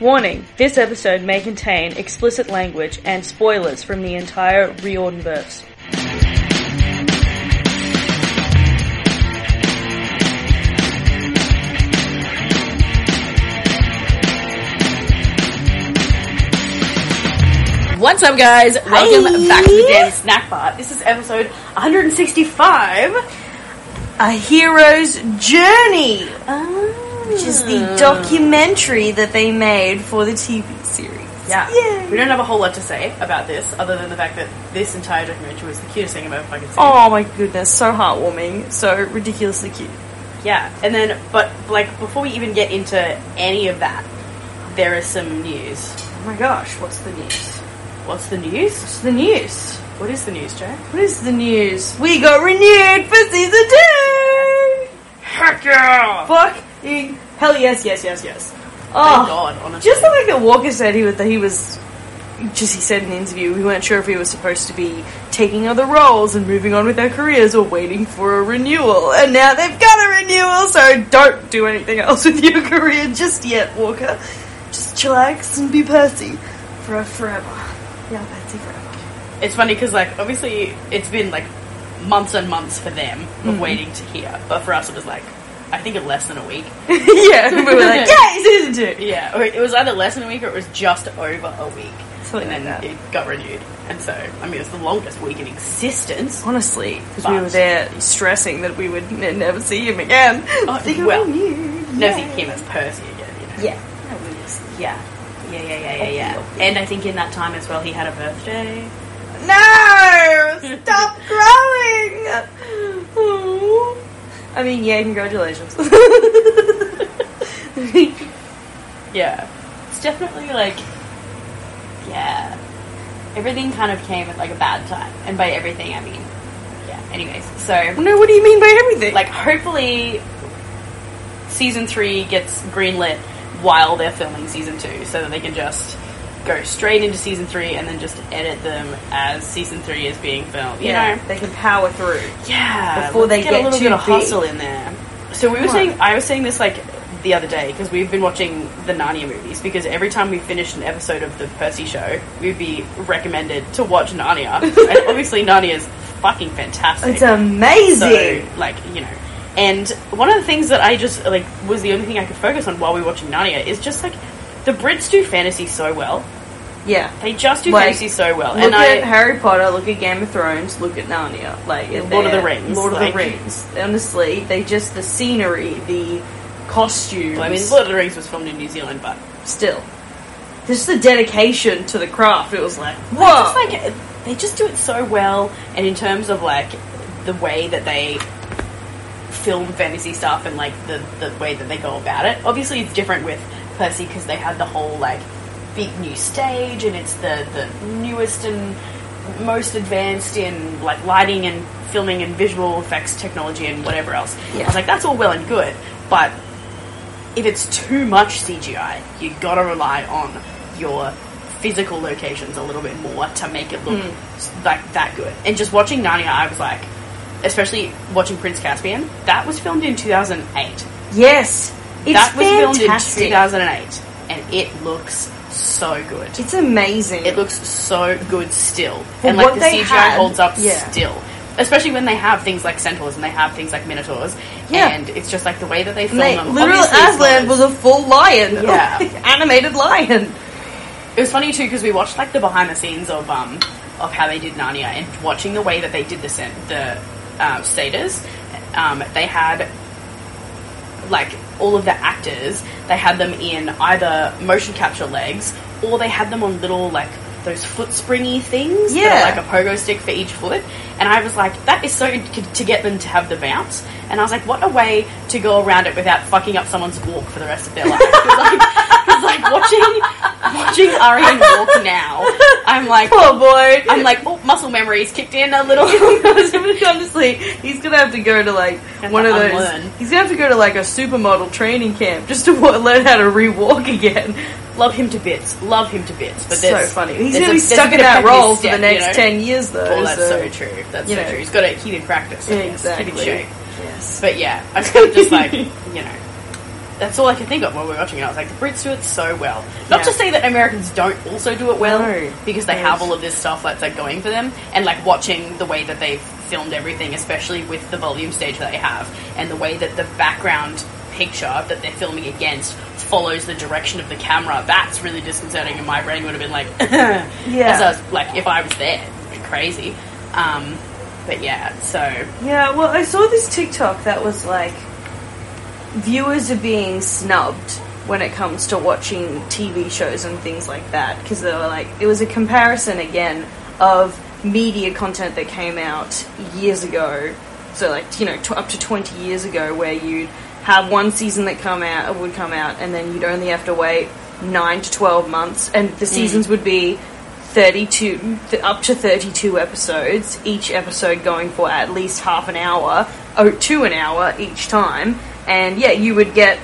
Warning, this episode may contain explicit language and spoilers from the entire Riordanverse. What's up, guys? Welcome back to the Dam Snack Bar. This is episode 165 A Hero's Journey, ah. Which is the documentary that they made for the TV series. Yeah. Yay. We don't have a whole lot to say about this, other than the fact that this entire documentary was the cutest thing I've ever fucking seen. Oh my goodness, so heartwarming, so ridiculously cute. Yeah. And then, but, like, before we even get into any of that, there is some news. Oh my gosh, what's the news? What's the news? What's the news? What is the news, Jo? What is the news? We got renewed for season two! Heck yeah! Hell yes, yes, yes, yes. Thank Oh, God, honestly. just like the fact that Walker said he was that he was just he said in the interview we weren't sure if he was supposed to be taking other roles and moving on with their careers or waiting for a renewal. And now they've got a renewal, so don't do anything else with your career just yet, Walker. Just chillax and be Percy for forever. Yeah, Percy forever. It's funny because, like, obviously, it's been like months and months for them of Mm-hmm. waiting to hear, but for us, it was like, I think in less than a week. yeah, we were like, yay, season two. Yeah, or it was either less than a week or it was just over a week. Something and like then that. it got renewed. And so, I mean, it was the longest week in existence. Honestly, because we were there stressing that we would n- never see him again. Oh, They well, renewed. No, see him as Percy again, you know. Yeah. Yeah. Yeah, yeah, yeah, yeah, yeah. And I think in that time as well, he had a birthday. No! Stop growing! I mean, yeah, congratulations. Yeah. It's definitely like, yeah. Everything kind of came at like a bad time. And by everything, I mean, yeah. Anyways, so, no, what do you mean by everything? like, hopefully, season three gets greenlit while they're filming season two so that they can just go straight into season three and then just edit them as season three is being filmed. You yeah, know? they can power through. Yeah, Before they get, get a little too bit of hustle in there. So we were Come saying, on. I was saying this like the other day because we've been watching the Narnia movies because every time we finished an episode of the Percy show, we'd be recommended to watch Narnia, and obviously Narnia is fucking fantastic. It's amazing! So, like, you know. And one of the things that I just, like, was the only thing I could focus on while we were watching Narnia is just, like, the Brits do fantasy so well. Yeah. They just do Like, fantasy so well. Look and at I, Harry Potter, look at Game of Thrones, look at Narnia. Like Lord of the Rings, Lord of the Rings. Honestly, they just the scenery, the costumes. I mean, Lord of the Rings was filmed in New Zealand, but still, just the dedication to the craft. It was like, whoa, just like they just do it so well, and in terms of like the way that they film fantasy stuff and like the the way that they go about it. Obviously, it's different with Percy because they had the whole like big new stage, and it's the the newest and most advanced in like lighting and filming and visual effects technology and whatever else. Yeah. I was like, that's all well and good, but if it's too much CGI, you gotta rely on your physical locations a little bit more to make it look mm. like that good. And just watching Narnia, I was like, especially watching Prince Caspian, that was filmed in 2008. yes, it's that was filmed in fantastic. 2008, and it looks so good. It's amazing. It looks so good still, For and like what the CGI had, holds up yeah. still. Especially when they have things like centaurs and they have things like minotaurs, Yeah. and it's just like the way that they film they, them. literal Aslan was a full lion. Yeah. animated lion. It was funny too because we watched like the behind the scenes of um of how they did Narnia and watching the way that they did the the uh, satyrs. Um, they had like all of the actors. They had them in either motion capture legs or they had them on little like those foot springy things. that Yeah. are like a pogo stick for each foot. And I was like, that is so to get them to have the bounce. And I was like, what a way to go around it without fucking up someone's walk for the rest of their life. like, like watching watching Aryan walk now, I'm like, oh boy. I'm like, oh, muscle memories kicked in a little. Honestly, he's gonna have to go to like one to of those. unlearn. He's gonna have to go to like a supermodel training camp just to learn how to rewalk again. Love him to bits. Love him to bits. But so funny. He's there's gonna be stuck in that role for the next you know? ten years, though. Oh, that's so, true. That's so know. true. He's got to keep in practice. I guess. Exactly. Keep in shape. Yes. But yeah, I was kind of just like, you know, that's all I could think of when we were watching it. I was like, the Brits do it so well. Not Yeah. to say that Americans don't also do it well, No. because they Yes. have all of this stuff that's like going for them, and like watching the way that they've filmed everything, especially with the volume stage that they have, and the way that the background picture that they're filming against follows the direction of the camera. That's really disconcerting, and my brain would have been like, Yeah. as I was, like if I was there, crazy. Um, but yeah, so Yeah, well, I saw this TikTok that was like viewers are being snubbed when it comes to watching TV shows and things like that because they were like it was a comparison again of media content that came out years ago. So like you know t- up to twenty years ago, where you'd have one season that come out uh, would come out, and then you'd only have to wait nine to twelve months, and the mm. seasons would be 32 th- up to 32 episodes each episode going for at least half an hour oh to an hour each time and yeah you would get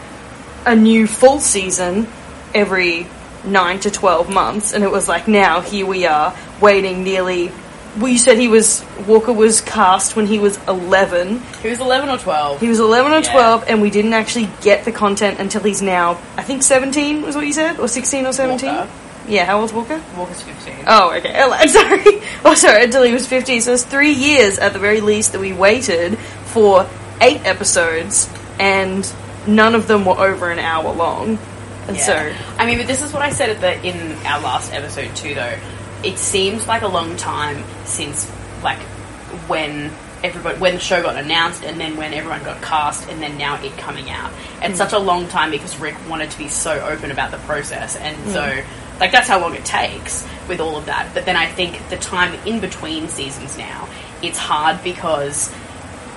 a new full season every 9 to 12 months and it was like now here we are waiting nearly well you said he was walker was cast when he was 11 he was eleven or twelve. he was 11 or Yeah. 12 and we didn't actually get the content until he's now i think 17 was what you said or 16 or 17 Walker. yeah how old's walker Walker's fifteen. Oh, okay. I'm sorry. Oh, sorry. Until he was 15. So it's three years at the very least that we waited for eight episodes, and none of them were over an hour long. And Yeah. so, I mean, but this is what I said at the in our last episode too. Though it seems like a long time since like when everybody when the show got announced and then when everyone got cast and then now it coming out. It's hmm. such a long time because Rick wanted to be so open about the process, and hmm. so like that's how long it takes with all of that. But then I think the time in between seasons now, it's hard because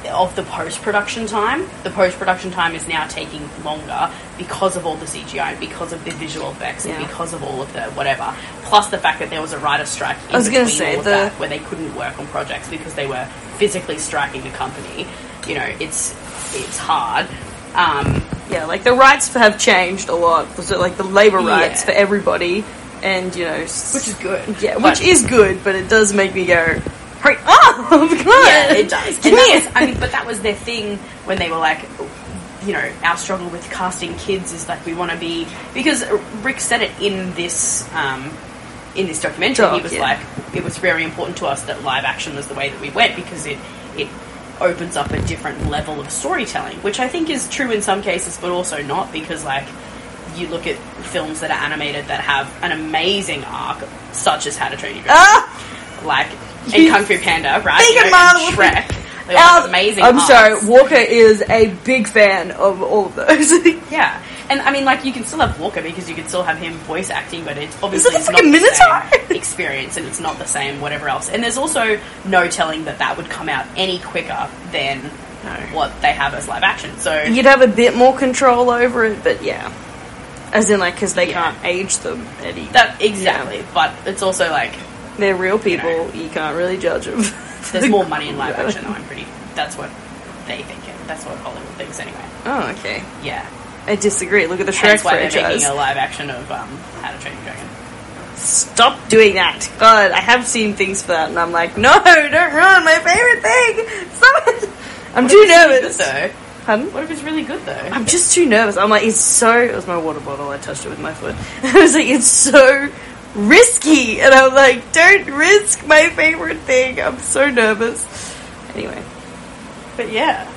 of the post production time. The post production time is now taking longer because of all the CGI because of the visual effects Yeah. and because of all of the whatever. Plus the fact that there was a writer strike in I was gonna between say, the- that where they couldn't work on projects because they were physically striking the company. You know, it's it's hard. Um, yeah, like the rights have changed a lot. So, like the labor rights Yeah. for everybody, and you know, which is good. yeah, which is good, but it does make me go, hurry up! Come on! yeah, it does. Give me was, I mean, but that was their thing when they were like, you know, our struggle with casting kids is like we want to be because Rick said it in this um, in this documentary. Doc, he was yeah. like, it was very important to us that live action was the way that we went because it it opens up a different level of storytelling, which I think is true in some cases, but also not because like. You look at films that are animated that have an amazing arc, such as How to Train Your Dragon Ah! like and Kung Fu Panda, right? think You know, it. Shrek. They all have amazing. I'm sorry, Walker is a big fan of all of those. Yeah, and I mean, like you can still have Walker because you can still have him voice acting, but it's obviously like it's not fucking the Minotaur. same experience, and it's not the same whatever else. And there's also no telling that that would come out any quicker than No. what they have as live action. So You'd have a bit more control over it, but yeah. As in, like, because they Yeah. can't age them any. that exactly, but it's also like They're real people, know. you can't really judge them. there's more money in live action. Though I'm pretty. That's what they think. That's what Hollywood thinks anyway. Oh, okay. Yeah. I disagree. Look at the Shrek Hence why they're franchise. making a live action of um, How to Train Your Dragon. Stop doing that. God, I have seen things for that, and I'm like, no, don't ruin my favorite thing. Stop it. I'm too Really good, nervous. though. Pardon? What if it's really good though? I'm just too nervous. I'm like, it's so. It was my water bottle. I touched it with my foot. I was like, it's so risky, and I'm like, don't risk my favorite thing. I'm so nervous. Anyway, But yeah,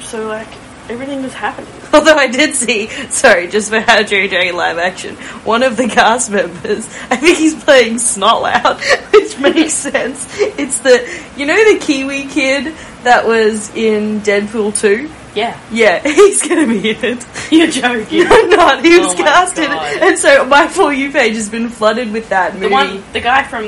so like everything was happening. although I did see, sorry, just for How Dragon live action, one of the cast members, I think he's playing Snotlout, which makes sense. It's the, you know, the Kiwi kid that was in Deadpool 2. Yeah, Yeah, he's gonna be in it. you're joking. I'm not. He was Oh my cast in it, and so my for you page has been flooded with that movie. the one, the guy from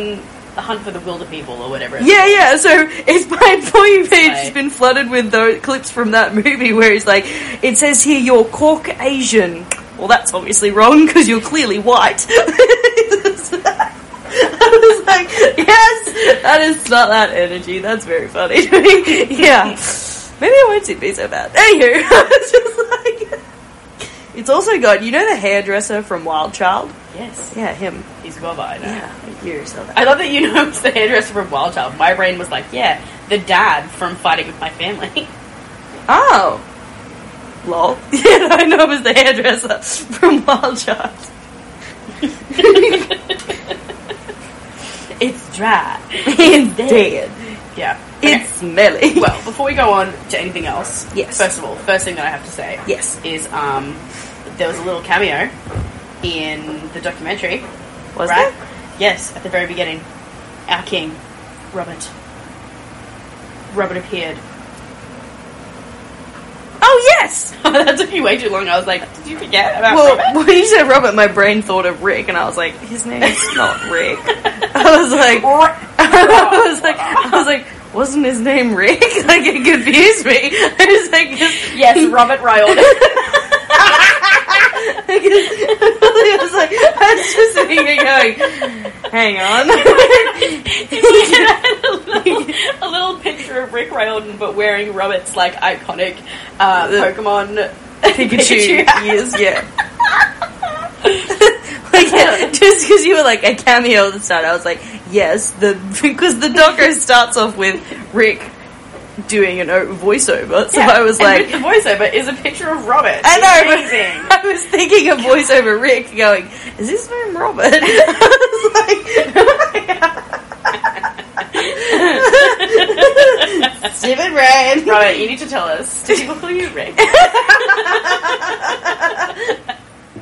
The Hunt for the Wilderpeople or whatever. yeah, yeah. So it's my for you page has been flooded with those clips from that movie where he's like, it says here you're Caucasian. Well, that's obviously wrong because you're clearly white. I was like, yes, that is not that energy. That's very funny to me. Yeah. Maybe I won't see be so bad. Anywho, it's just like. It's also got, you know the hairdresser from Wild Child? Yes, Yeah, him. he's Gobber. I know. Yeah, you saw that. I love that you know it's the hairdresser from Wild Child. My brain was like, yeah, the dad from Fighting with My Family. Oh. Lol. Yeah, I know it was the hairdresser from Wild Child. It's dry. It's dead. Yeah. It's smelly. Well, before we go on to anything else, Yes. First of all, first thing that I have to say, Yes. is um, there was a little cameo in the documentary. Was right? there? Yes, at the very beginning, our king, Robert. Robert appeared. Oh yes. that took me way too long. I was like, did you forget about Robert? Well, Robert? when you said Robert, my brain thought of Rick, and I was like, his name's not Rick. I was like, I was like, I was like, wasn't his name Rick? Like it confused me. I was like, yes, Robert Riordan. I was like, I was just sitting here going, hang on. a little picture of Rick Riordan, but wearing Robert's like iconic uh, Pokemon Pikachu hat. years, yeah. Like, just because you were like a cameo at the start, I was like, yes, the because the doco starts off with Rick doing an o- voiceover, so Yeah, I was like, the voiceover is a picture of Robert. I know, Amazing. I was thinking of voiceover Rick going, is this name Robert? I was like, oh Stupid brain. Robert, you need to tell us. Do people call you Rick?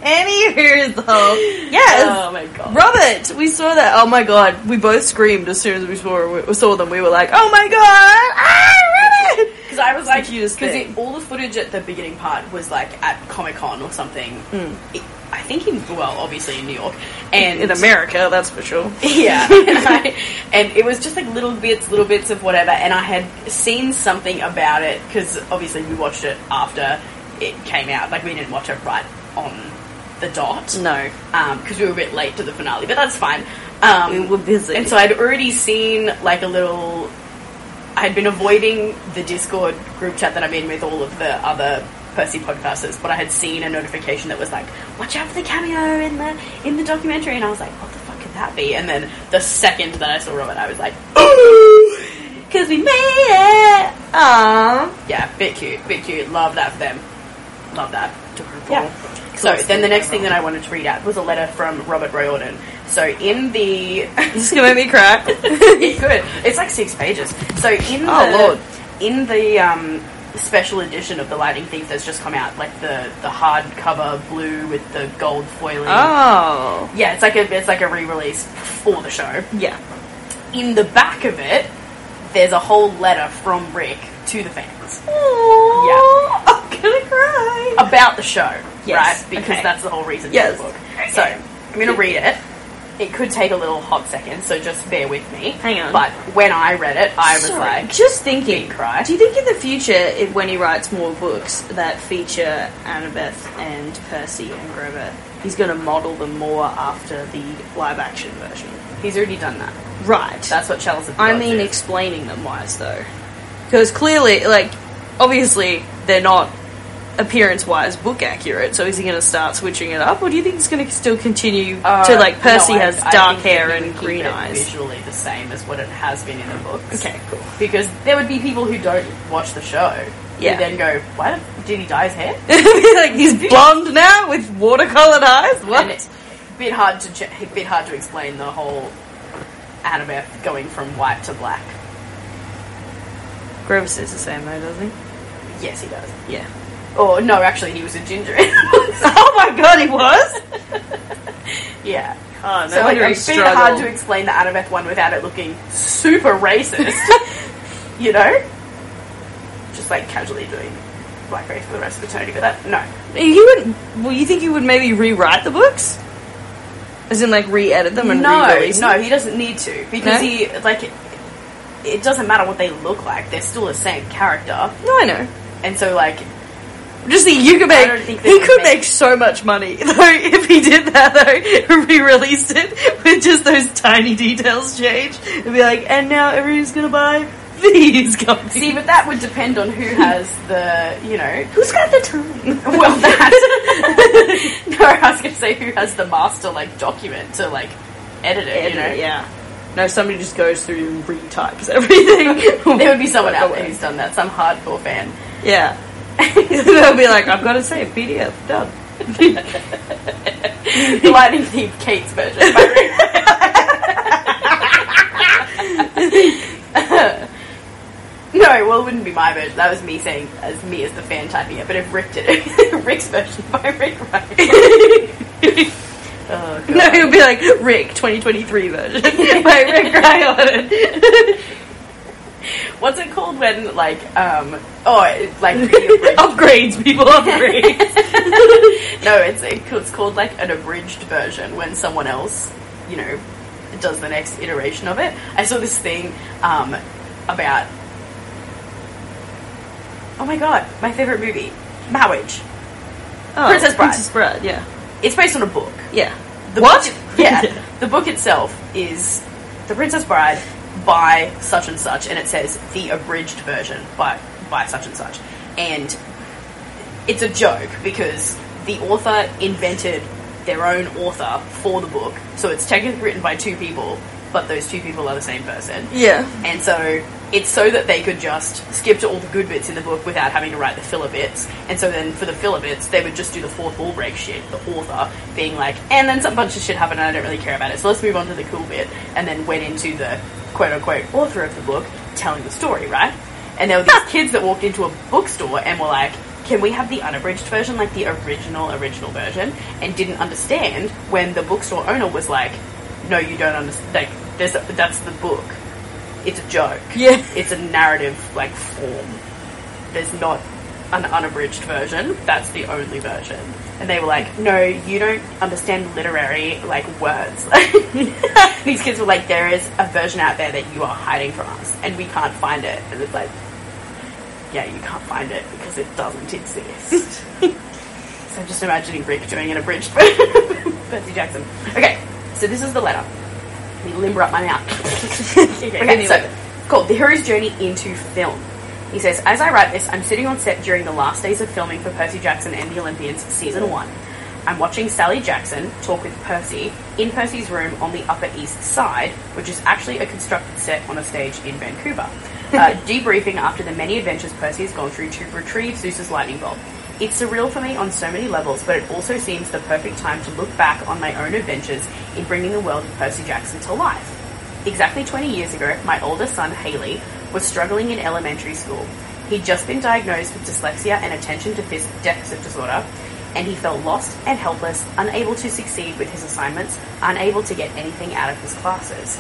Anywho, though, yes. Oh my god. Robert, we saw that. Oh my god, we both screamed as soon as we saw we saw them. We were like, "Oh my god, ah, Robert!" Because I was like, because all the footage at the beginning part was like at Comic Con or something. Mm. It- I think in well, obviously in New York and In America, that's for sure. Yeah, and, I, and it was just like little bits, little bits of whatever. And I had seen something about it because obviously we watched it after it came out. Like we didn't watch it right on the dot No, um, because we were a bit late to the finale, but that's fine. Um, we were busy. and so I'd already seen like a little. I had been avoiding the Discord group chat that I'm in with all of the other Percy podcasters, but I had seen a notification that was like, "Watch out for the cameo in the in the documentary," and I was like, "What the fuck could that be?" And then the second that I saw Robert, I was like, "Ooh!" Because we made it! Aww. Yeah, bit cute, bit cute. Love that for them. Love that. Adorable. Yeah. So then the next thing that I wanted to read out was a letter from Robert Riordan. So in the This is gonna make me cry. it could. It's like six pages. So in Oh, the Lord. in the um, special edition of the Lightning Thief that's just come out, like the the hardcover blue with the gold foiling. oh, Yeah, it's like a it's like a re-release for the show. yeah. In the back of it, there's a whole letter from Rick to the fans Aww. I'm gonna cry. about the show, Yes, right? Because okay. that's the whole reason Yes. for the book. So I'm going to read it. It could take a little hot second, so just bear with me. Hang on. But when I read it, I was Sorry, like, just thinking. cry. Do you think in the future, if, when he writes more books that feature Annabeth and Percy and Grover, he's going to model them more after the live action version? he's already done that. Right. That's what Charles. I mean, explaining them wise though, because clearly, like, obviously, they're not appearance wise book accurate. So is he going to start switching it up, or do you think he's going to still continue to uh, like Percy has dark hair and green eyes? Visually the same as what it has been in the books. Okay, cool. Because there would be people who don't watch the show. Yeah. Who then go, why did, he dye his hair? like he's blonde now with watercolored eyes. What? And it's a bit hard to bit hard to explain the whole Annabeth going from white to black. Grover says the same though, doesn't he? Yes, he does. Yeah. Or no, actually, he was a ginger. oh my god, he was. yeah. Oh no, So like, it's a hard to explain the Annabeth one without it looking super racist. you know, just like casually doing blackface for the rest of eternity. But that no, He would. Well, you think he would maybe rewrite the books, as in like re-edit them and no, re-release no, them? he doesn't need to because No? he like. It, it doesn't matter what they look like; they're still the same character, No, I know. and so like Just think you could make. He could make- make so much money though if he did that though. Re-released it with just those tiny details changed. It'd be like, and now everyone's gonna buy these copies. See, but that would depend on who has the, you know, who's got the time? well, that. no, I was to say who has the master like document to like edit it. you know, it, yeah. No, somebody just goes through and retypes everything. there would be someone out there who's done that, some hardcore fan. Yeah. They'll be like, I've got to say, PDF done. the lightning thief Kate's version. no, well, it wouldn't be my version. That was me saying as me as the fan typing it. But if Rick did it, Rick's version by Rick Riordan. oh, No, he'll be like Rick 2023 version by Rick Riordan. What's it called when like um oh it's like upgrades, people upgrades. no, it's it's called like an abridged version when someone else, you know, does the next iteration of it. I saw this thing um, about. Oh my god, my favorite movie, Marriage. Oh, Princess Bride. Princess Bride, yeah. It's based on a book. Yeah. The What? Book, yeah, the book itself is The Princess Bride by such and such, and it says the abridged version by by such and such, and it's a joke because the author invented their own author for the book, so it's technically written by two people, but those two people are the same person. Yeah. And so it's so that they could just skip to all the good bits in the book without having to write the filler bits. And so then for the filler bits, they would just do the fourth wall break shit, the author being like, and then some bunch of shit happened and I don't really care about it, so let's move on to the cool bit. And then went into the quote unquote author of the book telling the story, right? And there were these kids that walked into a bookstore and were like, can we have the unabridged version, like the original, original version? And didn't understand when the bookstore owner was like, no, you don't understand. Like, there's a, that's the book. It's a joke. Yeah. It's a narrative, like, form. There's not an unabridged version. That's the only version. And they were like, no, you don't understand literary, like, words. These kids were like, there is a version out there that you are hiding from us, and we can't find it. And it's like, yeah, you can't find it because it doesn't exist. so I'm just imagining Rick doing an abridged Percy Jackson. Okay, so this is the letter. Let me limber up my mouth. okay, so called The Hero's Journey into Film. He says, As I write this, I'm sitting on set during the last days of filming for Percy Jackson and the Olympians, season one. I'm watching Sally Jackson talk with Percy in Percy's room on the Upper East Side, which is actually a constructed set on a stage in Vancouver. Uh, debriefing after the many adventures Percy has gone through to retrieve Zeus's lightning bolt. It's surreal for me on so many levels, but it also seems the perfect time to look back on my own adventures in bringing the world of Percy Jackson to life. Exactly 20 years ago, my oldest son, Haley, was struggling in elementary school. He'd just been diagnosed with dyslexia and attention deficit disorder, and he felt lost and helpless, unable to succeed with his assignments, unable to get anything out of his classes.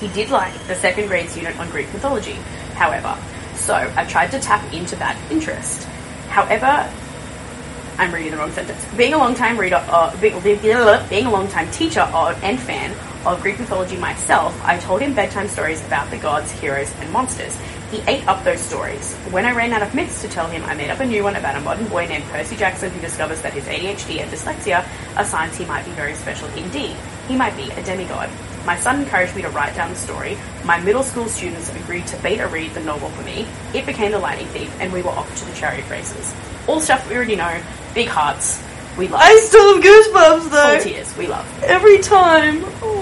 He did like the second grade's unit on Greek mythology, however, so I tried to tap into that interest. However, I'm reading the wrong sentence. Being a long-time reader, uh, being, being a long-time teacher of, and fan of Greek mythology myself, I told him bedtime stories about the gods, heroes, and monsters. He ate up those stories. When I ran out of myths to tell him, I made up a new one about a modern boy named Percy Jackson who discovers that his ADHD and dyslexia are signs he might be very special indeed. He might be a demigod. My son encouraged me to write down the story. My middle school students agreed to beta read the novel for me. It became The Lightning Thief, and we were off to the chariot races. All stuff we already know. Big hearts. We love. I still have goosebumps Full though. tears. We love. Every time. Oh.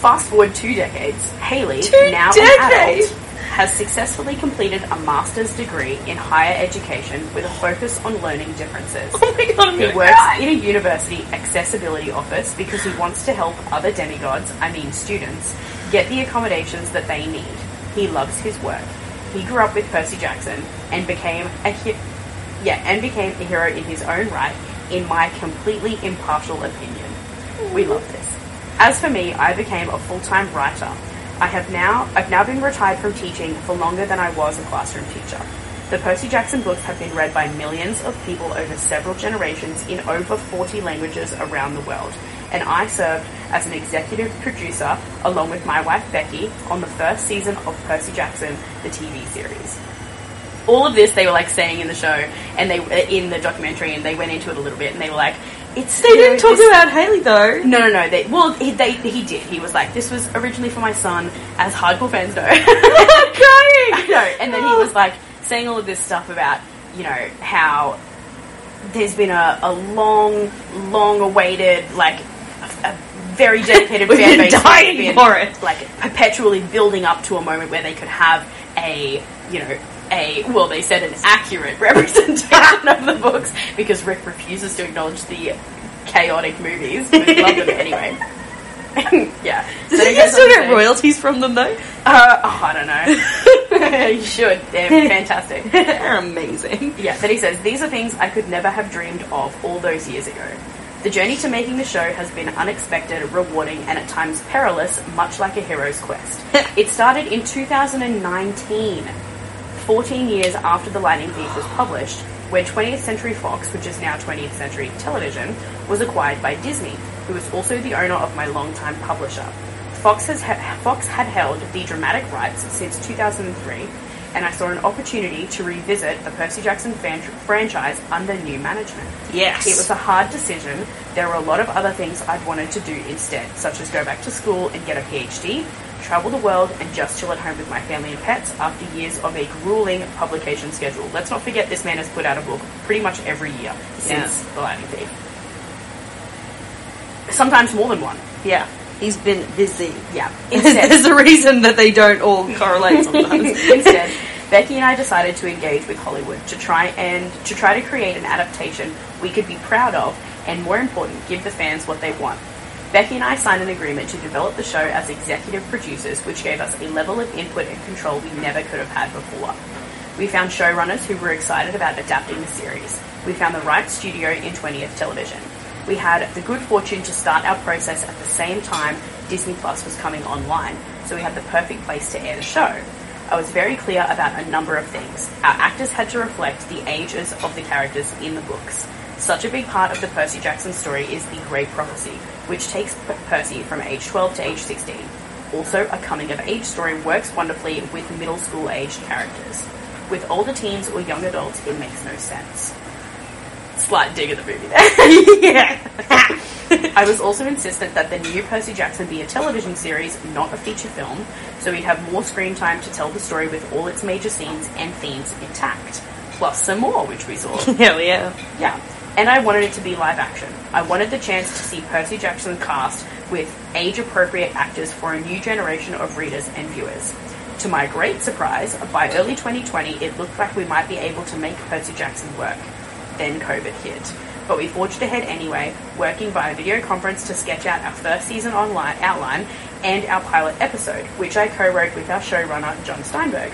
Fast forward two decades, Haley, Two now decades? an adult, has successfully completed a master's degree in higher education with a focus on learning differences. Oh my god, I'm He works cry. in a university accessibility office because he wants to help other demigods, I mean students, get the accommodations that they need. He loves his work. He grew up with Percy Jackson and became a hi- yeah, and became a hero in his own right, in my completely impartial opinion. We love this. As for me, I became a full-time writer. I have now I've now been retired from teaching for longer than I was a classroom teacher. The Percy Jackson books have been read by millions of people over several generations in over 40 languages around the world. And I served as an executive producer along with my wife Becky on the first season of Percy Jackson, the TV series all of this they were like saying in the show and they in the documentary and they went into it a little bit and they were like it's They didn't talk this- about Haley though. no no no they well he, they he did he was like this was originally for my son as hardcore fans know I'm I crying. know and then he was oh. like saying all of this stuff about you know how there's been a, a long long awaited like a, a very dedicated fan base dying been, for it. like perpetually building up to a moment where they could have a you know a well, they said an accurate representation of the books because Rick refuses to acknowledge the chaotic movies. Love them anyway. yeah. Does So he still get royalties from them though? Uh, oh, I don't know. you should. They're fantastic. They're amazing. Yeah, then he says, These are things I could never have dreamed of all those years ago. The journey to making the show has been unexpected, rewarding, and at times perilous, much like a hero's quest. it started in 2019, 14 years after The Lightning Thief was published, when 20th Century Fox, which is now 20th Century Television, was acquired by Disney, who is also the owner of my longtime publisher. Fox, has ha- Fox had held the dramatic rights since 2003, and I saw an opportunity to revisit the Percy Jackson fan- franchise under new management. Yes. It was a hard decision. There were a lot of other things I'd wanted to do instead, such as go back to school and get a PhD, travel the world, and just chill at home with my family and pets after years of a grueling publication schedule. Let's not forget this man has put out a book pretty much every year since The Lightning Thief. Sometimes more than one. Yeah. He's been busy. Yeah. Instead, There's a reason that they don't all correlate sometimes. Instead, Becky and I decided to engage with Hollywood to try and to try to create an adaptation we could be proud of, and more important, give the fans what they want. Becky and I signed an agreement to develop the show as executive producers, which gave us a level of input and control we never could have had before. We found showrunners who were excited about adapting the series. We found the right studio in 20th Television. We had the good fortune to start our process at the same time Disney Plus was coming online, so we had the perfect place to air the show. I was very clear about a number of things. Our actors had to reflect the ages of the characters in the books. Such a big part of the Percy Jackson story is the Great Prophecy, which takes Percy from age 12 to age 16. Also, a coming of age story works wonderfully with middle school aged characters. With older teens or young adults, it makes no sense. Slight dig at the movie there. yeah. I was also insistent that the new Percy Jackson be a television series, not a feature film, so we'd have more screen time to tell the story with all its major scenes and themes intact. Plus some more, which we saw. Hell yeah. Yeah. And I wanted it to be live action. I wanted the chance to see Percy Jackson cast with age appropriate actors for a new generation of readers and viewers. To my great surprise, by early 2020, it looked like we might be able to make Percy Jackson work. Then COVID hit. But we forged ahead anyway, working via video conference to sketch out our first season online outline and our pilot episode, which I co-wrote with our showrunner, Jon Steinberg.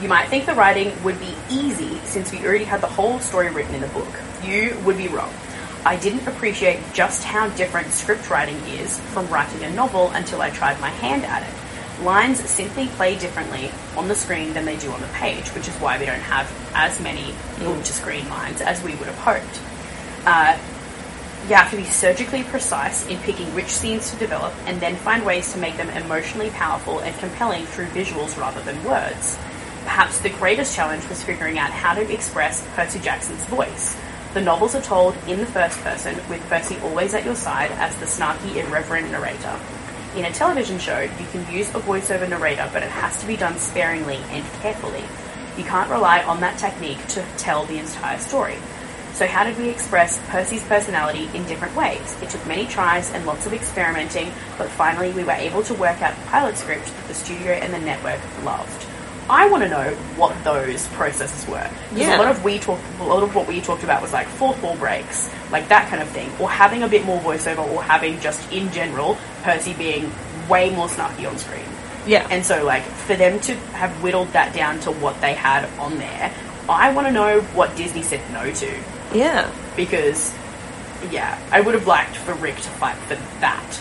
You might think the writing would be easy since we already had the whole story written in the book. You would be wrong. I didn't appreciate just how different script writing is from writing a novel until I tried my hand at it. Lines simply play differently on the screen than they do on the page, which is why we don't have as many book to screen lines as we would have hoped. Uh, you have to be surgically precise in picking which scenes to develop and then find ways to make them emotionally powerful and compelling through visuals rather than words. Perhaps the greatest challenge was figuring out how to express Percy Jackson's voice. The novels are told in the first person, with Percy always at your side as the snarky, irreverent narrator. In a television show, you can use a voiceover narrator, but it has to be done sparingly and carefully. You can't rely on that technique to tell the entire story. So, how did we express Percy's personality in different ways? It took many tries and lots of experimenting, but finally we were able to work out a pilot script that the studio and the network loved. I want to know what those processes were. 'Cause Yeah. A lot of we talk, a lot of what we talked about was like fourth wall breaks, like that kind of thing, or having a bit more voiceover, or having just in general Percy being way more snarky on screen. Yeah. And so, like, for them to have whittled that down to what they had on there, I want to know what Disney said no to. yeah. Because, yeah, I would have liked for Rick to fight for that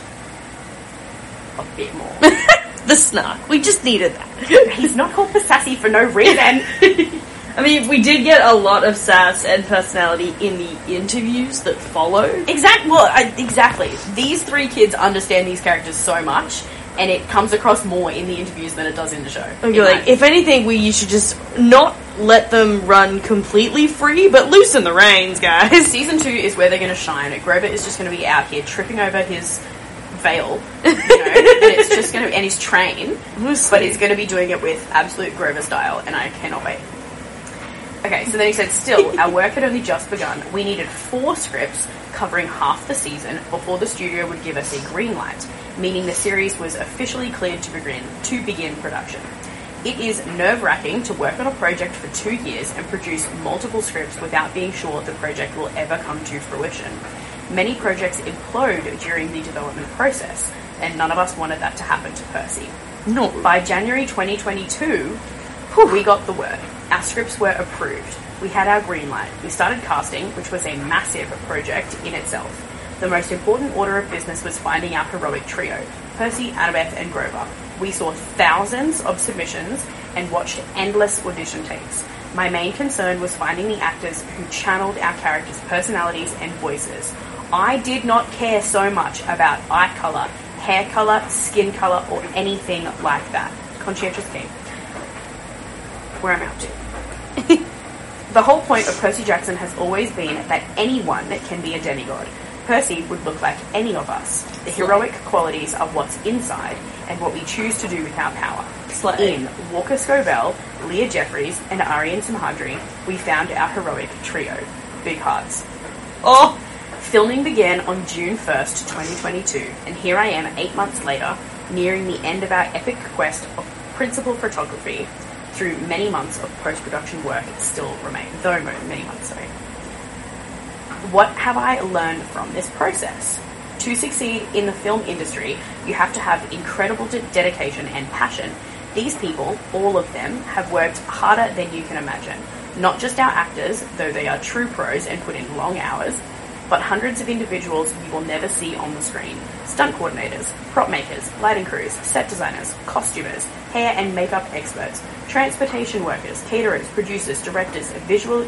a bit more. The snark. We just needed that. He's not called for Sassy for no reason. I mean, we did get a lot of sass and personality in the interviews that followed. exactly. Well, I, exactly. These three kids understand these characters so much, and it comes across more in the interviews than it does in the show. And you're like, if anything, we you should just not let them run completely free, but loosen the reins, guys. season two is where they're going to shine. Grover is just going to be out here tripping over his veil, you know, and it's just going to and his train, but he's going to be doing it with absolute Grover style, and I cannot wait. Okay, so then he said, still, our work had only just begun. We needed four scripts covering half the season before the studio would give us a green light, meaning the series was officially cleared to begin to begin production. It is nerve wracking to work on a project for two years and produce multiple scripts without being sure the project will ever come to fruition. Many projects implode during the development process, and none of us wanted that to happen to Percy. No. By January 2022, we got the word. Our scripts were approved. We had our green light. We started casting, which was a massive project in itself. The most important order of business was finding our heroic trio Percy, Annabeth, and Grover. We saw thousands of submissions and watched endless audition tapes. My main concern was finding the actors who channeled our characters' personalities and voices. I did not care so much about eye colour, hair colour, skin colour, or anything like that. Conscientious king. Where I'm out to. the whole point of Percy Jackson has always been that anyone can be a demigod. Percy would look like any of us. The heroic qualities are what's inside and what we choose to do with our power. Slay. In Walker Scovell, Leah Jeffries, and Aryan Simhadri, we found our heroic trio. Big hearts. Oh, Filming began on June 1st, 2022, and here I am eight months later, nearing the end of our epic quest of principal photography through many months of post-production work still remain, though many months, sorry. What have I learned from this process? To succeed in the film industry, you have to have incredible de- dedication and passion. These people, all of them, have worked harder than you can imagine. Not just our actors, though they are true pros and put in long hours, but hundreds of individuals you will never see on the screen. Stunt coordinators, prop makers, lighting crews, set designers, costumers, hair and makeup experts, transportation workers, caterers, producers, directors, visual,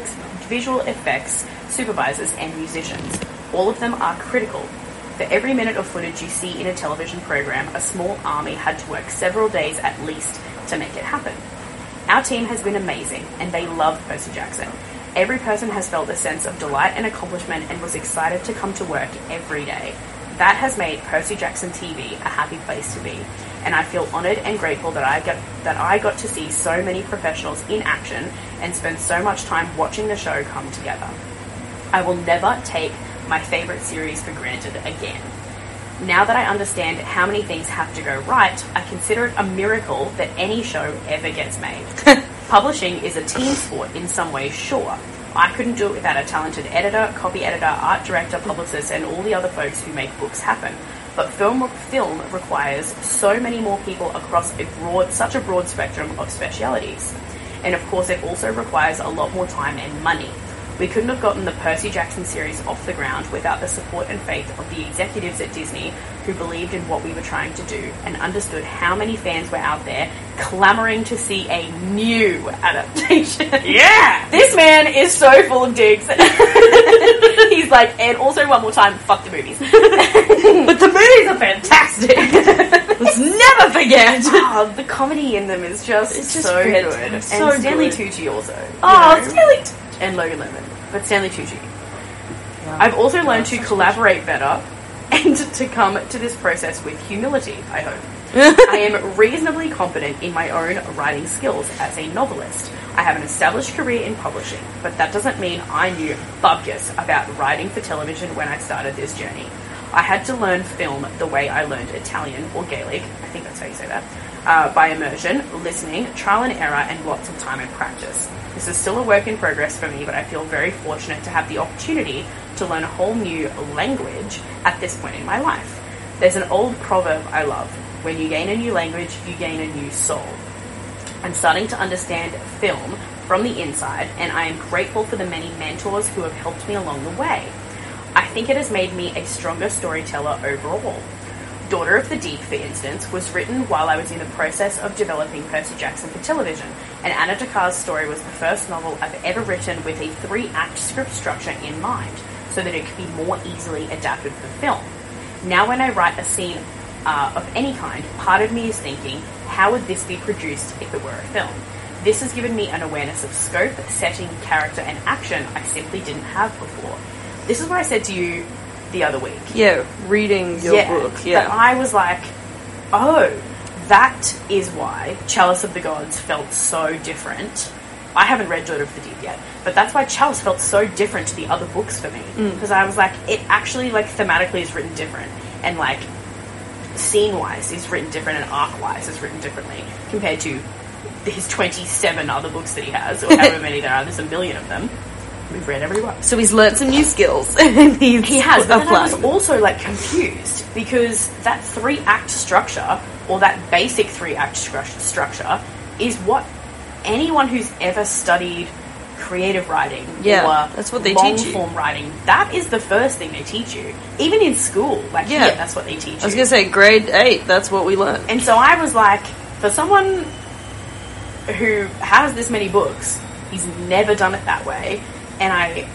visual effects, supervisors, and musicians. All of them are critical. For every minute of footage you see in a television program, a small army had to work several days at least to make it happen. Our team has been amazing, and they love Percy Jackson. Every person has felt a sense of delight and accomplishment and was excited to come to work every day. That has made Percy Jackson TV a happy place to be, and I feel honoured and grateful that I got that I got to see so many professionals in action and spend so much time watching the show come together. I will never take my favourite series for granted again. Now that I understand how many things have to go right, I consider it a miracle that any show ever gets made. Publishing is a team sport in some ways, sure. I couldn't do it without a talented editor, copy editor, art director, publicist, and all the other folks who make books happen. But film film requires so many more people across a broad, such a broad spectrum of specialities. And of course, it also requires a lot more time and money. We couldn't have gotten the Percy Jackson series off the ground without the support and faith of the executives at Disney who believed in what we were trying to do and understood how many fans were out there clamoring to see a new adaptation. yeah. This man is so full of digs. He's like, and also one more time, fuck the movies. But the movies are fantastic. Let's never forget. Oh, the comedy in them is just, It's just so great. good. And So Stanley good. Tucci also. you Oh, know, Stanley. And Logan Lerman. But Stanley Tucci. I've also learned to collaborate better and to come to this process with humility, I hope. I am reasonably confident in my own writing skills as a novelist. I have an established career in publishing, but that doesn't mean I knew bubkus about writing for television when I started this journey. I had to learn film the way I learned Italian or Gaelic, I think that's how you say that, uh, by immersion, listening, trial and error, and lots of time and practice. This is still a work in progress for me, but I feel very fortunate to have the opportunity to learn a whole new language at this point in my life. There's an old proverb I love when you gain a new language, you gain a new soul. I'm starting to understand film from the inside, and I am grateful for the many mentors who have helped me along the way. I think it has made me a stronger storyteller overall. Daughter of the Deep, for instance, was written while I was in the process of developing Percy Jackson for television, and Ana Dakkar's story was the first novel I've ever written with a three act script structure in mind, so that it could be more easily adapted for film. Now, when I write a scene uh, of any kind, part of me is thinking, how would this be produced if it were a film? This has given me an awareness of scope, setting, character, and action I simply didn't have before. This is what I said to you the other week. Yeah, reading your book. But Yeah. I was like, oh, that is why Chalice of the Gods felt so different. I haven't read Daughter of the Deep yet, but that's why Chalice felt so different to the other books for me. Mm. Because I was like, it actually, like, thematically is written different. And, like, scene wise is written different and arc wise is written differently compared to his 27 other books that he has, or however many there are. There's a million of them. We've read every one. So he's learnt some new skills, He has, but then I was also like confused because that three act structure, or that basic three act structure, is what anyone who's ever studied creative writing Yeah, or that's what they long teach you. form writing, that is the first thing they teach you. Even in school, like Yeah. yeah, that's what they teach I was gonna say grade eight. That's what we learned. And so I was like, for someone who has this many books, he's never done it that way. And I,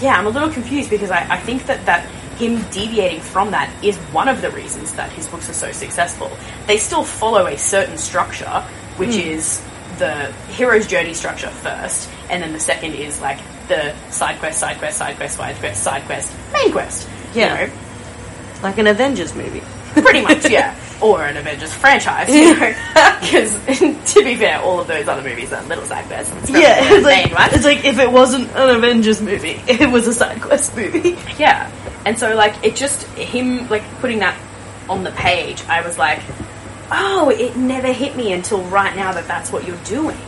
yeah, I'm a little confused because I, I think that, that him deviating from that is one of the reasons that his books are so successful. They still follow a certain structure, which Hmm. is the hero's journey structure first, and then the second is like the side quest, side quest, side quest, side quest, side quest, main quest. you Yeah. know? Like an Avengers movie. Pretty much, yeah. Or an Avengers franchise, you know. Because, to be fair, all of those other movies are little side quests. Yeah, it's like, one. it's like if it wasn't an Avengers movie, it was a side quest movie. Yeah. And so, like, it just, him, like, putting that on the page, I was like, oh, it never hit me until right now that that's what you're doing.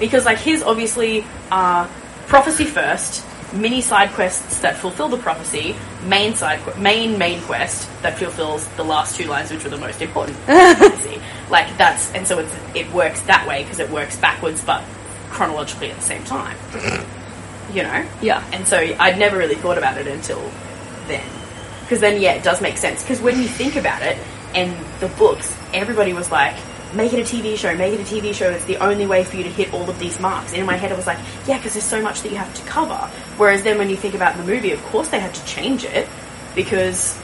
Because, like, his obviously are prophecy first, mini side quests that fulfill the prophecy, main side, main main quest that fulfills the last two lines, which are the most important. prophecy. Like, that's, and so it's, it works that way because it works backwards but chronologically at the same time. You know? Yeah. And so I'd never really thought about it until then. Because then, yeah, it does make sense. Because when you think about it, and the books, everybody was like, make it a TV show, make it a TV show, it's the only way for you to hit all of these marks. And in my head, I was like, yeah, because there's so much that you have to cover. Whereas then when you think about the movie, of course they had to change it, because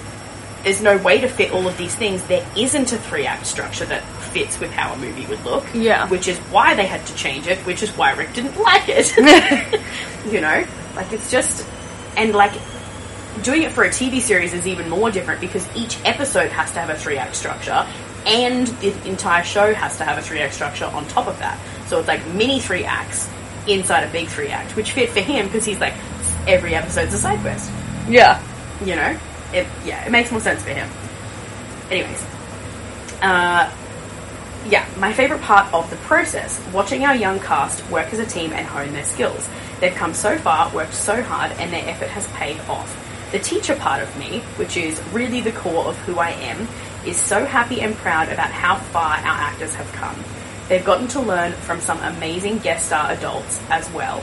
there's no way to fit all of these things. There isn't a three act structure that fits with how a movie would look. Yeah. Which is why they had to change it, which is why Rick didn't like it. you know? Like it's just and like doing it for a TV series is even more different because each episode has to have a three act structure and the entire show has to have a three act structure on top of that. So it's like mini three acts inside a big three act, which fit for him because he's like every episode's a side quest. Yeah. you know? It yeah it makes more sense for him. Anyways. Uh yeah my favorite part of the process watching our young cast work as a team and hone their skills. They've come so far worked so hard and their effort has paid off. The teacher part of me which is really the core of who i am is so happy and proud about how far our actors have come they've gotten to learn from some amazing guest star adults as well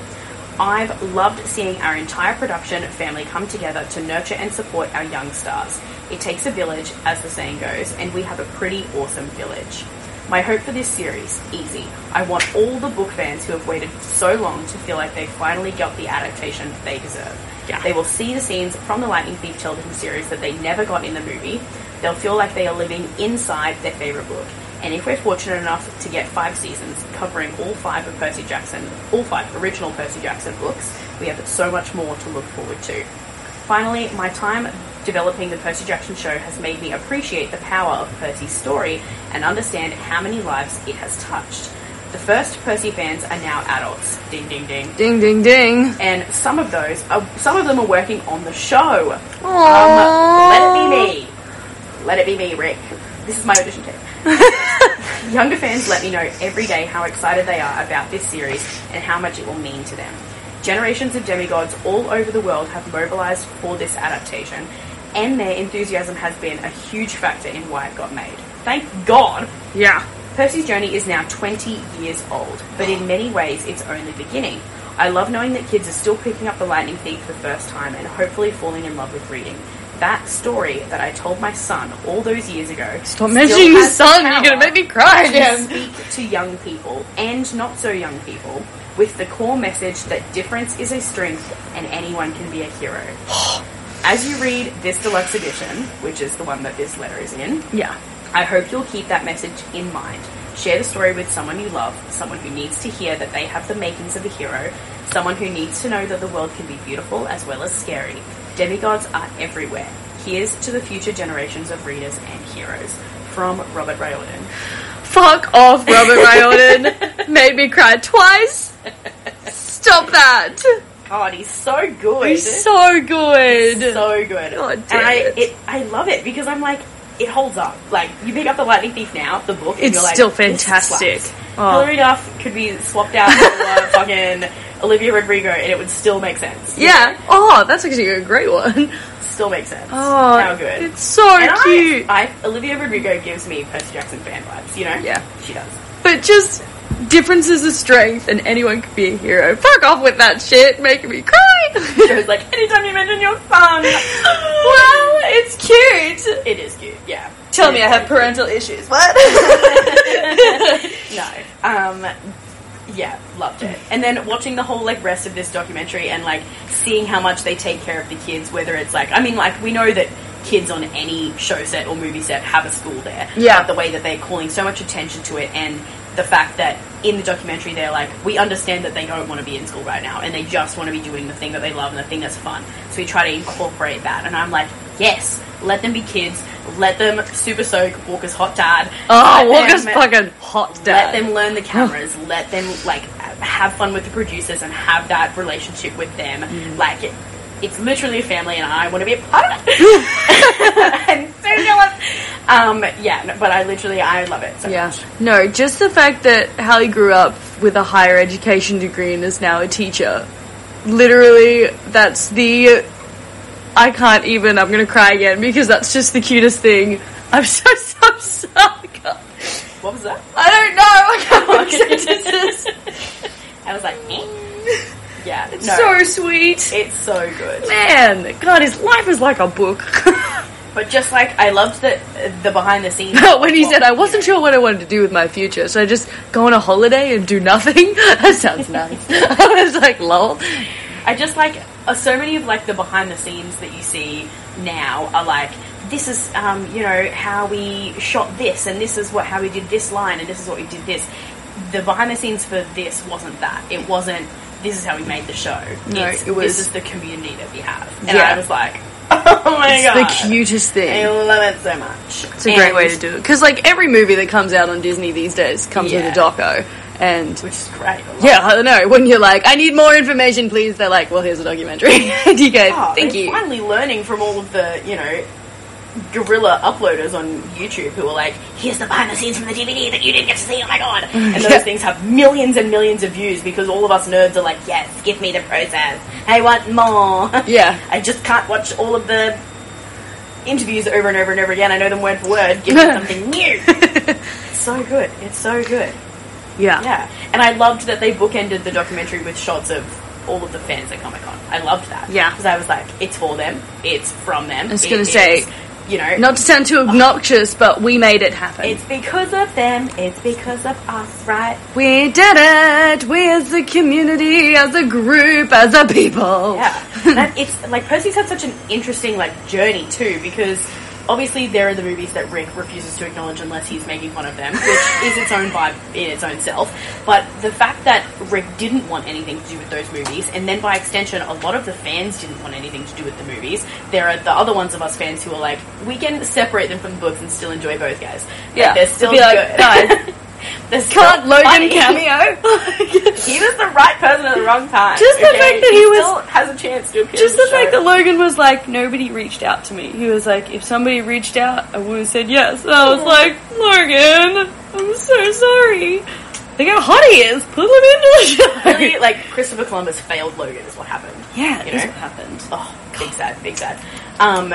I've loved seeing our entire production family come together to nurture and support our young stars. It takes a village, as the saying goes, and we have a pretty awesome village. My hope for this series, easy. I want all the book fans who have waited so long to feel like they finally got the adaptation they deserve. Yeah. They will see the scenes from the Lightning Thief television series that they never got in the movie. They'll feel like they are living inside their favorite book. And if we're fortunate enough to get five seasons covering all five of Percy Jackson, all five original Percy Jackson books, we have so much more to look forward to. Finally, my time developing the Percy Jackson show has made me appreciate the power of Percy's story and understand how many lives it has touched. The first Percy fans are now adults. Ding ding ding. Ding ding ding. And some of those, are, some of them are working on the show. Aww. Um, let it be me. Let it be me, Rick. This is my audition tape. Younger fans let me know every day how excited they are about this series and how much it will mean to them. Generations of demigods all over the world have mobilized for this adaptation, and their enthusiasm has been a huge factor in why it got made. Thank God! Yeah. Percy's journey is now 20 years old, but in many ways it's only beginning. I love knowing that kids are still picking up The Lightning Thief for the first time and hopefully falling in love with reading. That story that I told my son all those years ago. Stop mentioning your son. You're gonna make me cry to again. speak to young people and not so young people with the core message that difference is a strength and anyone can be a hero. As you read this deluxe edition, which is the one that this letter is in, Yeah. I hope you'll keep that message in mind. Share the story with someone you love, someone who needs to hear that they have the makings of a hero, someone who needs to know that the world can be beautiful as well as scary. Demigods are everywhere. Here's to the future generations of readers and heroes. From Robert Riordan. Fuck off, Robert Riordan. Made me cry twice. Stop that. God, he's so good. He's so good. so good. God and I, it. it, I love it because I'm like, it holds up. Like you pick up the Lightning Thief now, the book, and It's you're like, still fantastic." slaps." Oh. Hilary Duff could be swapped out for fucking Olivia Rodrigo, and it would still make sense. Yeah. Oh, that's actually a great one. still makes sense. Oh, how good. It's so and cute. I, I, Olivia Rodrigo gives me Percy Jackson fan vibes. You know? Yeah. she does. But just differences of strength, and anyone could be a hero. Fuck off with that shit, making me cry. Jo's like, anytime you mention your son, well, it's cute. it is cute. Yeah. Tell It me I have very cute. parental issues. What? no. Um, yeah, loved it. And then watching the whole like rest of this documentary and like seeing how much they take care of the kids, whether it's like I mean, like we know that kids on any show set or movie set have a school there. Yeah. But the way that they're calling so much attention to it and the fact that in the documentary they're like, we understand that they don't want to be in school right now and they just want to be doing the thing that they love and the thing that's fun. So we try to incorporate that and I'm like, yes, let them be kids, let them super soak Walker's hot dad. oh, let Walker's them- fucking hot dad. let them learn the cameras. let them like have fun with the producers and have that relationship with them. Mm. Like it, it's literally a family, and I want to be a part of it. I'm so jealous. Um, yeah, no, but I literally I love it so Yeah. much. No, just the fact that Hallie grew up with a higher education degree and is now a teacher. Literally, that's the. I can't even. I'm gonna cry again because that's just the cutest thing. I'm so so sorry. God. What was that? I don't know. I can't sentences. I was like, eh. yeah, It's no, so sweet. it's so good. Man, God, his life is like a book. But just like I loved uh, the behind the scenes. when he said, I wasn't sure what I wanted to do with my future, so I just go on a holiday and do nothing? that sounds nice. I was like, lol. I just like uh, so many of like the behind the scenes that you see now are like this is um, you know how we shot this and this is what how we did this line and this is what we did this. The behind the scenes for this wasn't that. It wasn't this is how we made the show. No, It's, it was- this is the community that we have. And Yeah. I was like, oh my It's god, the cutest thing. I love it so much. It's a great way to do it. Because, like, every movie that comes out on Disney these days comes Yeah. with a doco. And, which is great. Yeah, I don't know. When you're like, I need more information, please, they're like, well, here's a documentary. and you go, Oh, thank you. Finally learning from all of the, you know, guerrilla uploaders on YouTube who are like, here's the behind the scenes from the DVD that you didn't get to see, oh my god. And those Yeah. things have millions and millions of views because all of us nerds are like, yes, give me the process. I want more. Yeah. I just can't watch all of the interviews over and over and over again. I know them word for word. Give me something new. It's so good. It's so good. Yeah. Yeah, and I loved that they bookended the documentary with shots of all of the fans at Comic Con. I loved that. Yeah. because I was like, it's for them, it's from them. I was gonna is, say, you know, Not to sound too obnoxious, but we made it happen. it's because of them. It's because of us, right? we did it! We as a community, as a group, as a people. Yeah, and it's like Percy's had such an interesting like journey too because. Obviously, there are the movies that Rick refuses to acknowledge unless he's making fun of them, which is its own vibe in its own self. But the fact that Rick didn't want anything to do with those movies, and then by extension, a lot of the fans didn't want anything to do with the movies. There are the other ones of us fans who are like, we can separate them from the books and still enjoy both guys. Like, Yeah, they're still be like, good. guys, Still Can't Logan funny. cameo? He was the right person at the wrong time. Just the okay? fact that he was- still has a chance to appear. Just in the fact that Logan was like, nobody reached out to me. He was like, if somebody reached out, I would have said yes. And I was like, Logan, I'm so sorry. Think how hot he is. Put him into the show. really like Christopher Columbus failed Logan is what happened. Yeah, You know? what happened. Oh, big sad, big sad. Um,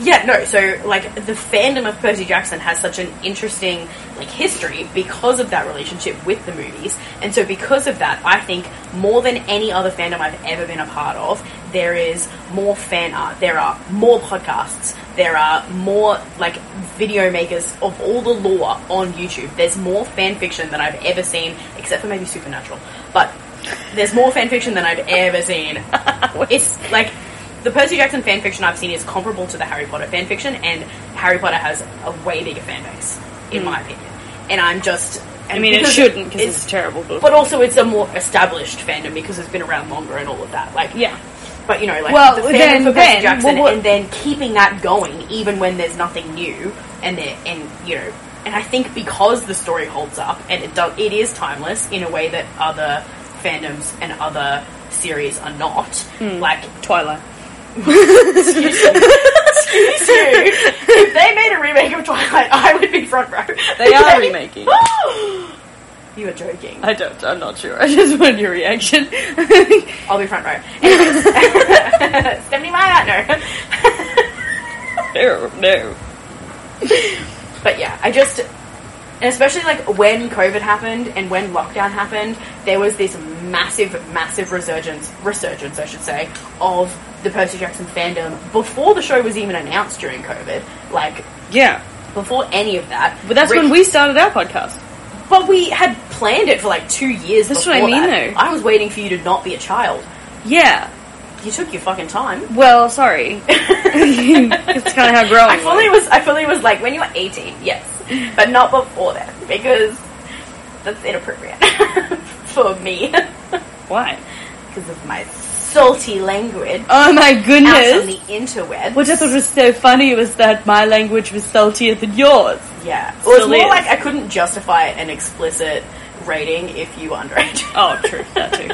yeah, no. So like the fandom of Percy Jackson has such an interesting like history because of that relationship with the movies, and so because of that, I think more than any other fandom I've ever been a part of, there is more fan art. There are more podcasts. There are more like video makers of all the lore on YouTube. There's more fan fiction than I've ever seen, except for maybe Supernatural, but. There's more fan fiction than I've ever seen. it's like the Percy Jackson fan fiction I've seen is comparable to the Harry Potter fan fiction, and Harry Potter has a way bigger fan base, in my opinion. And I'm just. Hmm. I mean, it shouldn't because it's, a terrible book. But also, it's a more established fandom because it's been around longer and all of that. Like, yeah. but you know, like Well, the fandom then- for Percy then, Jackson, well, and then keeping that going even when there's nothing new, and there, and you know, and I think because the story holds up and it does, it is timeless in a way that other fandoms and other series are not. Hmm. Like, Twilight. Excuse me. Excuse you, if they made a remake of Twilight, I would be front row. They are remaking. you are joking. I don't. I'm not sure. I just wanted your reaction. I'll be front row. Anyways. Stephenie Meyer, no. no, no. But yeah, I just, and especially like when COVID happened and when lockdown happened, there was this massive, massive resurgence, resurgence, I should say, of the Percy Jackson fandom before the show was even announced during COVID. Like Yeah, before any of that. but that's Rick- when we started our podcast. But we had planned it for like two years. That's what I mean, that. though. I was waiting for you to not be a child. Yeah. You took your fucking time. Well, sorry. it's kind of how growing. I fully works. was. I fully was like when you were eighteen, yes, but not before then because that's inappropriate for me Why? because of my salty language Oh my out on goodness! the interwebs. What I thought was so funny was that my language was saltier than yours. yeah, well, it's more is. like I couldn't justify an explicit rating if you were underage. Oh, true. That too.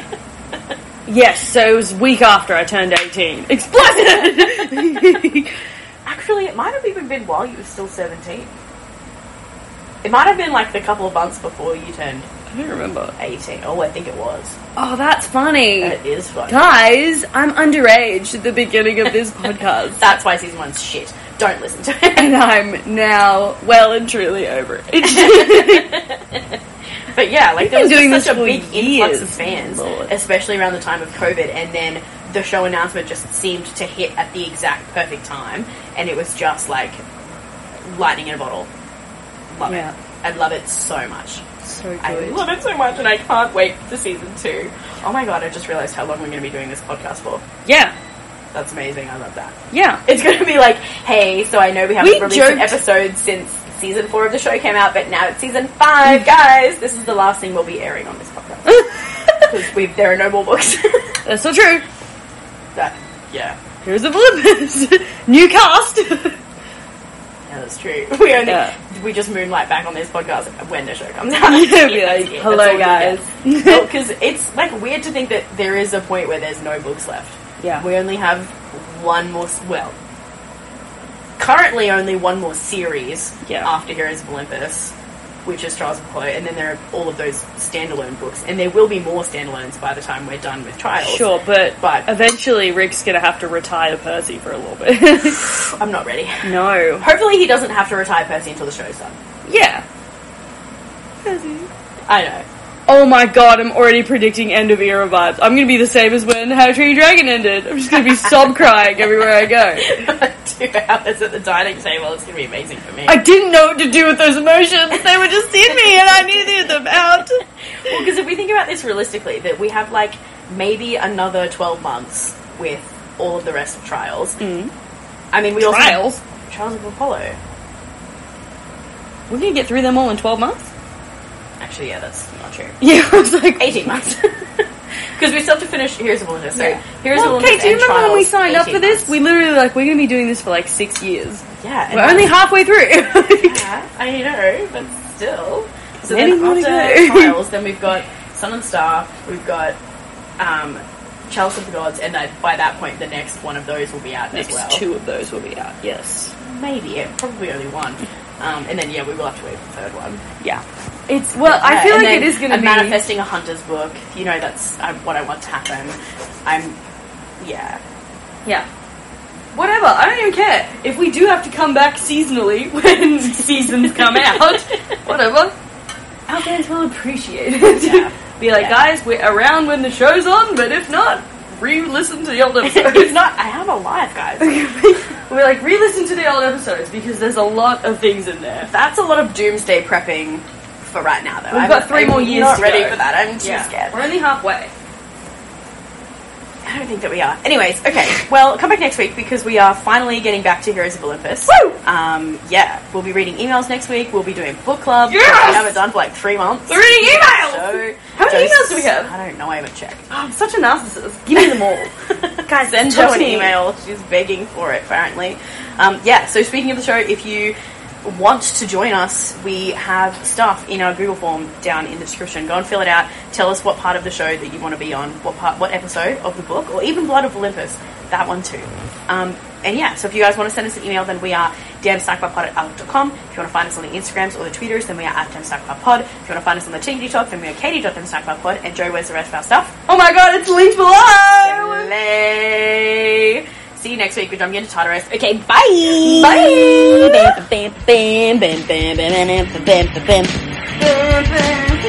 yes, so it was week after I turned 18. Explicit! Actually, it might have even been while you were still seventeen. It might have been like the couple of months before you turned I don't remember. 18. Oh, I think it was. Oh, that's funny. It is funny. Guys, I'm underage at the beginning of this podcast. That's why season one's shit. Don't listen to it. and I'm now well and truly over it. But yeah, like We've there was doing just such a for big influx years. of fans, Lord. especially around the time of COVID, and then the show announcement just seemed to hit at the exact perfect time, and it was just like lightning in a bottle. Love Yeah. it. I love it so much. so good. I love it so much, and I can't wait for season two. Oh my god, I just realized how long we're going to be doing this podcast for. Yeah, That's amazing. I love that. yeah. It's going to be like, hey, so I know we haven't We released an episode since season four of the show came out, but now it's season five, guys. This is the last thing we'll be airing on this podcast because we there are no more books. That's so true. that, yeah, Here's the Olympus. New cast. Yeah, that's true. We only Yeah. we just moonlight back on this podcast when the show comes out. Yeah, Yeah, like, that's it. "Hello, That's all we guys." Because it's like weird to think that there is a point where there's no books left. Yeah. We only have one more. Well, currently only one more series Yeah. after Heroes of Olympus, which is Trials of Apollo, and then there are all of those standalone books, and there will be more standalones by the time we're done with Trials. Sure, but, But- eventually Rick's gonna have to retire Percy for a little bit. I'm not ready. no. Hopefully, he doesn't have to retire Percy until the show's done. Yeah. Percy. I know. Oh my god, I'm already predicting end of era vibes. I'm gonna be the same as when How to Train Your Dragon ended. I'm just gonna be sob crying everywhere I go. Two hours at the dining table it's going to be amazing for me. I didn't know what to do with those emotions. They were just in me and I needed them out. Well, because if we think about this realistically, that we have like maybe another 12 months with all of the rest of Trials. Mm. I mean, we also Trials? Trials of Apollo. We're gonna get through them all in 12 months? Actually, yeah, that's not true. Yeah, I was like, 18 months. Because we still have to finish Heroes of Olympus. So Heroes well, of Olympus Kate, do you remember when we signed up for this? months. We literally like we're gonna be doing this for like six years. yeah, We're only halfway through. Yeah, I know, but still. So Many then to after. Trials, then we've got Sun and Star, we've got um, Chalice of the Gods, and then by that point, the next one of those will be out Next as well. two of those will be out. Yes. Maybe, yeah, probably only one. Um, and then, yeah, we will have to wait for the third one. Yeah. It's well. I feel and like it is gonna be. manifesting a hunter's book. You know, that's um, what I want to happen. I'm, yeah. Yeah. Whatever. I don't even care if we do have to come back seasonally when seasons come out. Whatever. Our fans will appreciate it. Yeah. Be like, Yeah. guys, we're around when the show's on, but if not, re-listen to the old if episodes. not, I have a life, guys. we're like, re-listen to the old episodes because there's a lot of things in there. That's a lot of doomsday prepping for right now, though. We've I'm- got 3 I'm more years Not ready go. for that. I'm too scared. We're only halfway. I don't think that we are. Anyways, okay. Well, come back next week because we are finally getting back to Heroes of Olympus. Woo! Um, yeah, we'll be reading emails next week. We'll be doing book club. Yes! We haven't done for like three months. We're reading emails! So, How many emails do we have? I don't know. I haven't checked. Oh, I'm such a narcissist. Give me them all. Guys, send Jo an email. She's begging for it, apparently. Um, yeah, so speaking of the show, if you want to join us, we have stuff in our Google form down in the description. Go and fill it out. Tell us what part of the show that you want to be on, what part, what episode of the book, or even Blood of Olympus. That one too. Um, and yeah, so if you guys want to send us an email, then we are damsnackbarpod at outlook.com. If you want to find us on the Instagrams or the Twitters, then we are at damsnackbarpod. If you want to find us on the TikTok, then we are katie.damsnackbarpod. And Jo, where's the rest of our stuff? Oh my god, it's linked below! Slay. See you next week with drumming into Tartarus. Okay, bye!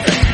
Bye!